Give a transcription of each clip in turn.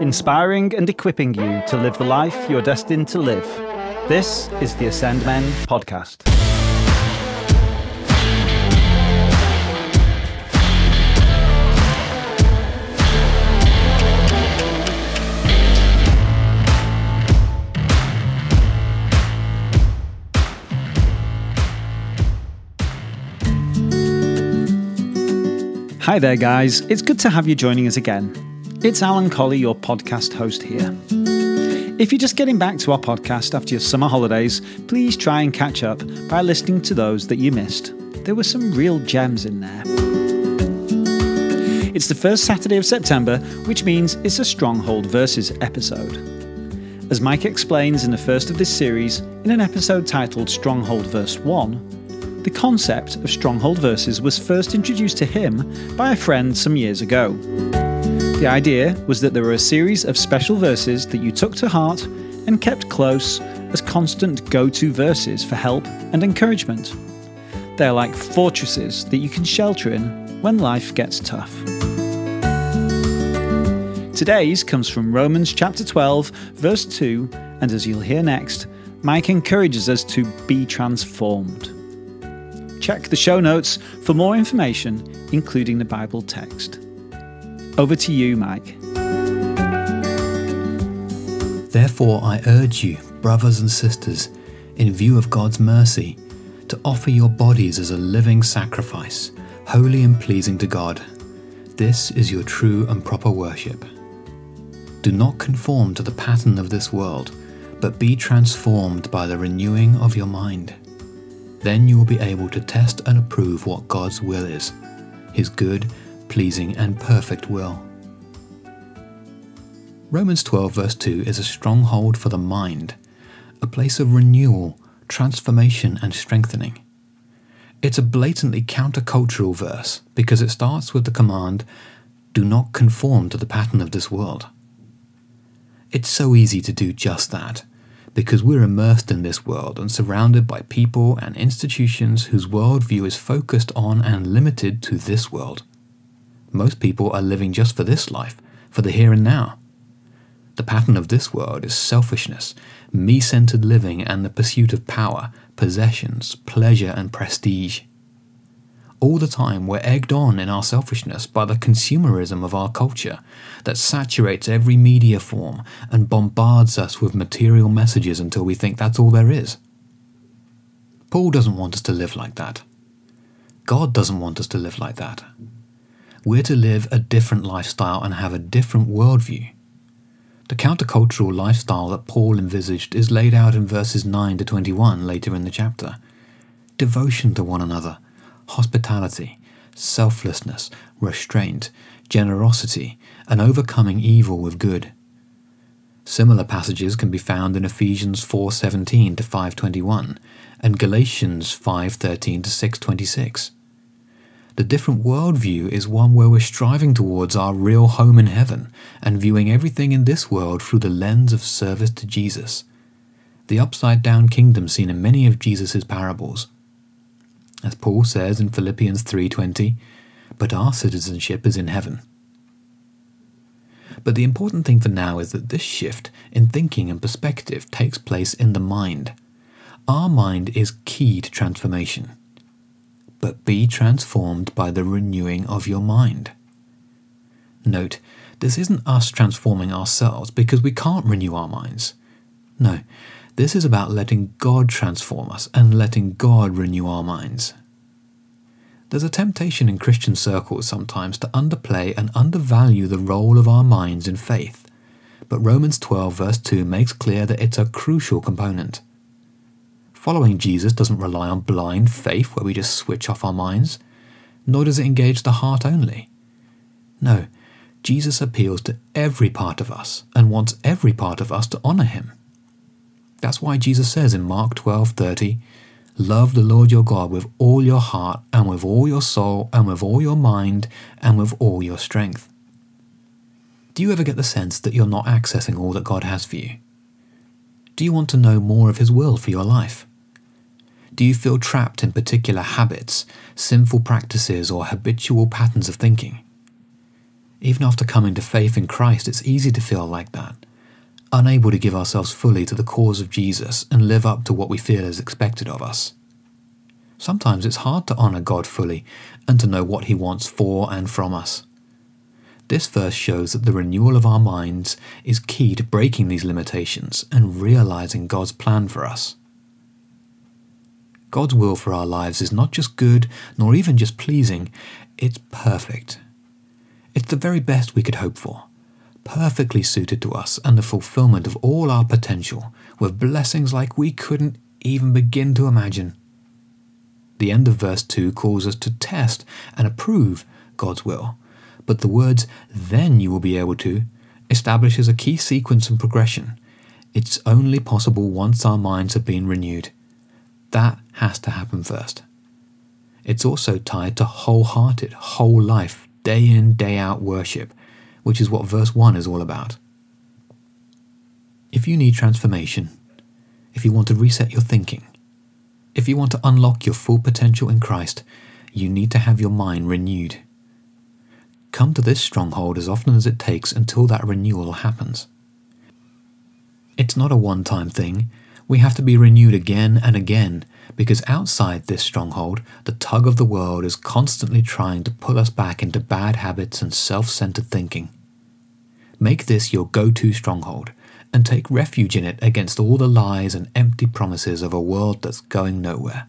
inspiring and equipping you to live the life you're destined to live. This is the Ascend Men podcast. Hi there, guys. It's good to have you joining us again. It's Alan Colley, your podcast host here. If you're just getting back to our podcast after your summer holidays, please try and catch up by listening to those that you missed. There were some real gems in there. It's the first Saturday of September, which means it's a Stronghold Verses episode. As Mike explains in the first of this series, in an episode titled Stronghold Verse 1, the concept of stronghold verses was first introduced to him by a friend some years ago. The idea was that there were a series of special verses that you took to heart and kept close as constant go to verses for help and encouragement. They are like fortresses that you can shelter in when life gets tough. Today's comes from Romans chapter 12, verse 2, and as you'll hear next, Mike encourages us to be transformed. Check the show notes for more information, including the Bible text. Over to you, Mike. Therefore, I urge you, brothers and sisters, in view of God's mercy, to offer your bodies as a living sacrifice, holy and pleasing to God. This is your true and proper worship. Do not conform to the pattern of this world, but be transformed by the renewing of your mind then you will be able to test and approve what God's will is, His good, pleasing, and perfect will. Romans 12, verse 2 is a stronghold for the mind, a place of renewal, transformation, and strengthening. It's a blatantly countercultural verse because it starts with the command, Do not conform to the pattern of this world. It's so easy to do just that because we're immersed in this world and surrounded by people and institutions whose worldview is focused on and limited to this world. Most people are living just for this life, for the here and now. The pattern of this world is selfishness, me centered living, and the pursuit of power, possessions, pleasure, and prestige all the time we're egged on in our selfishness by the consumerism of our culture that saturates every media form and bombards us with material messages until we think that's all there is. Paul doesn't want us to live like that. God doesn't want us to live like that. We're to live a different lifestyle and have a different worldview. The countercultural lifestyle that Paul envisaged is laid out in verses 9 to 21 later in the chapter. Devotion to one another, hospitality, selflessness, restraint, generosity, and overcoming evil with good. Similar passages can be found in Ephesians 4:17 to 5:21 and Galatians 5:13 to 6:26. The different worldview is one where we're striving towards our real home in heaven and viewing everything in this world through the lens of service to Jesus. The upside down kingdom seen in many of Jesus' parables as Paul says in Philippians 3:20, but our citizenship is in heaven. But the important thing for now is that this shift in thinking and perspective takes place in the mind. Our mind is key to transformation. But be transformed by the renewing of your mind. Note, this isn't us transforming ourselves because we can't renew our minds. No, this is about letting God transform us and letting God renew our minds. There's a temptation in Christian circles sometimes to underplay and undervalue the role of our minds in faith, but Romans 12, verse 2 makes clear that it's a crucial component. Following Jesus doesn't rely on blind faith where we just switch off our minds, nor does it engage the heart only. No, Jesus appeals to every part of us and wants every part of us to honour him. That's why Jesus says in Mark 12:30, "Love the Lord your God with all your heart and with all your soul and with all your mind and with all your strength." Do you ever get the sense that you're not accessing all that God has for you? Do you want to know more of his will for your life? Do you feel trapped in particular habits, sinful practices, or habitual patterns of thinking? Even after coming to faith in Christ, it's easy to feel like that, unable to give ourselves fully to the cause of Jesus and live up to what we feel is expected of us. Sometimes it's hard to honour God fully and to know what He wants for and from us. This verse shows that the renewal of our minds is key to breaking these limitations and realizing God's plan for us. God's will for our lives is not just good, nor even just pleasing, it's perfect. It's the very best we could hope for, perfectly suited to us and the fulfillment of all our potential, with blessings like we couldn't even begin to imagine. The end of verse 2 calls us to test and approve God's will but the words, then you will be able to, establishes a key sequence and progression. It's only possible once our minds have been renewed. That has to happen first. It's also tied to wholehearted, whole life, day in, day out worship, which is what verse 1 is all about. If you need transformation, if you want to reset your thinking, if you want to unlock your full potential in Christ, you need to have your mind renewed. Come to this stronghold as often as it takes until that renewal happens. It's not a one time thing. We have to be renewed again and again because outside this stronghold, the tug of the world is constantly trying to pull us back into bad habits and self centered thinking. Make this your go to stronghold and take refuge in it against all the lies and empty promises of a world that's going nowhere.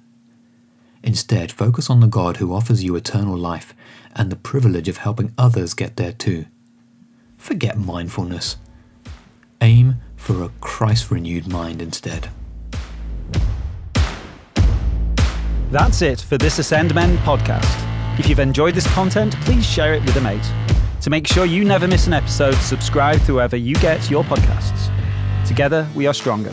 Instead, focus on the God who offers you eternal life and the privilege of helping others get there too. Forget mindfulness. Aim Christ renewed mind instead. That's it for this Ascend Men podcast. If you've enjoyed this content, please share it with a mate. To make sure you never miss an episode, subscribe to wherever you get your podcasts. Together, we are stronger.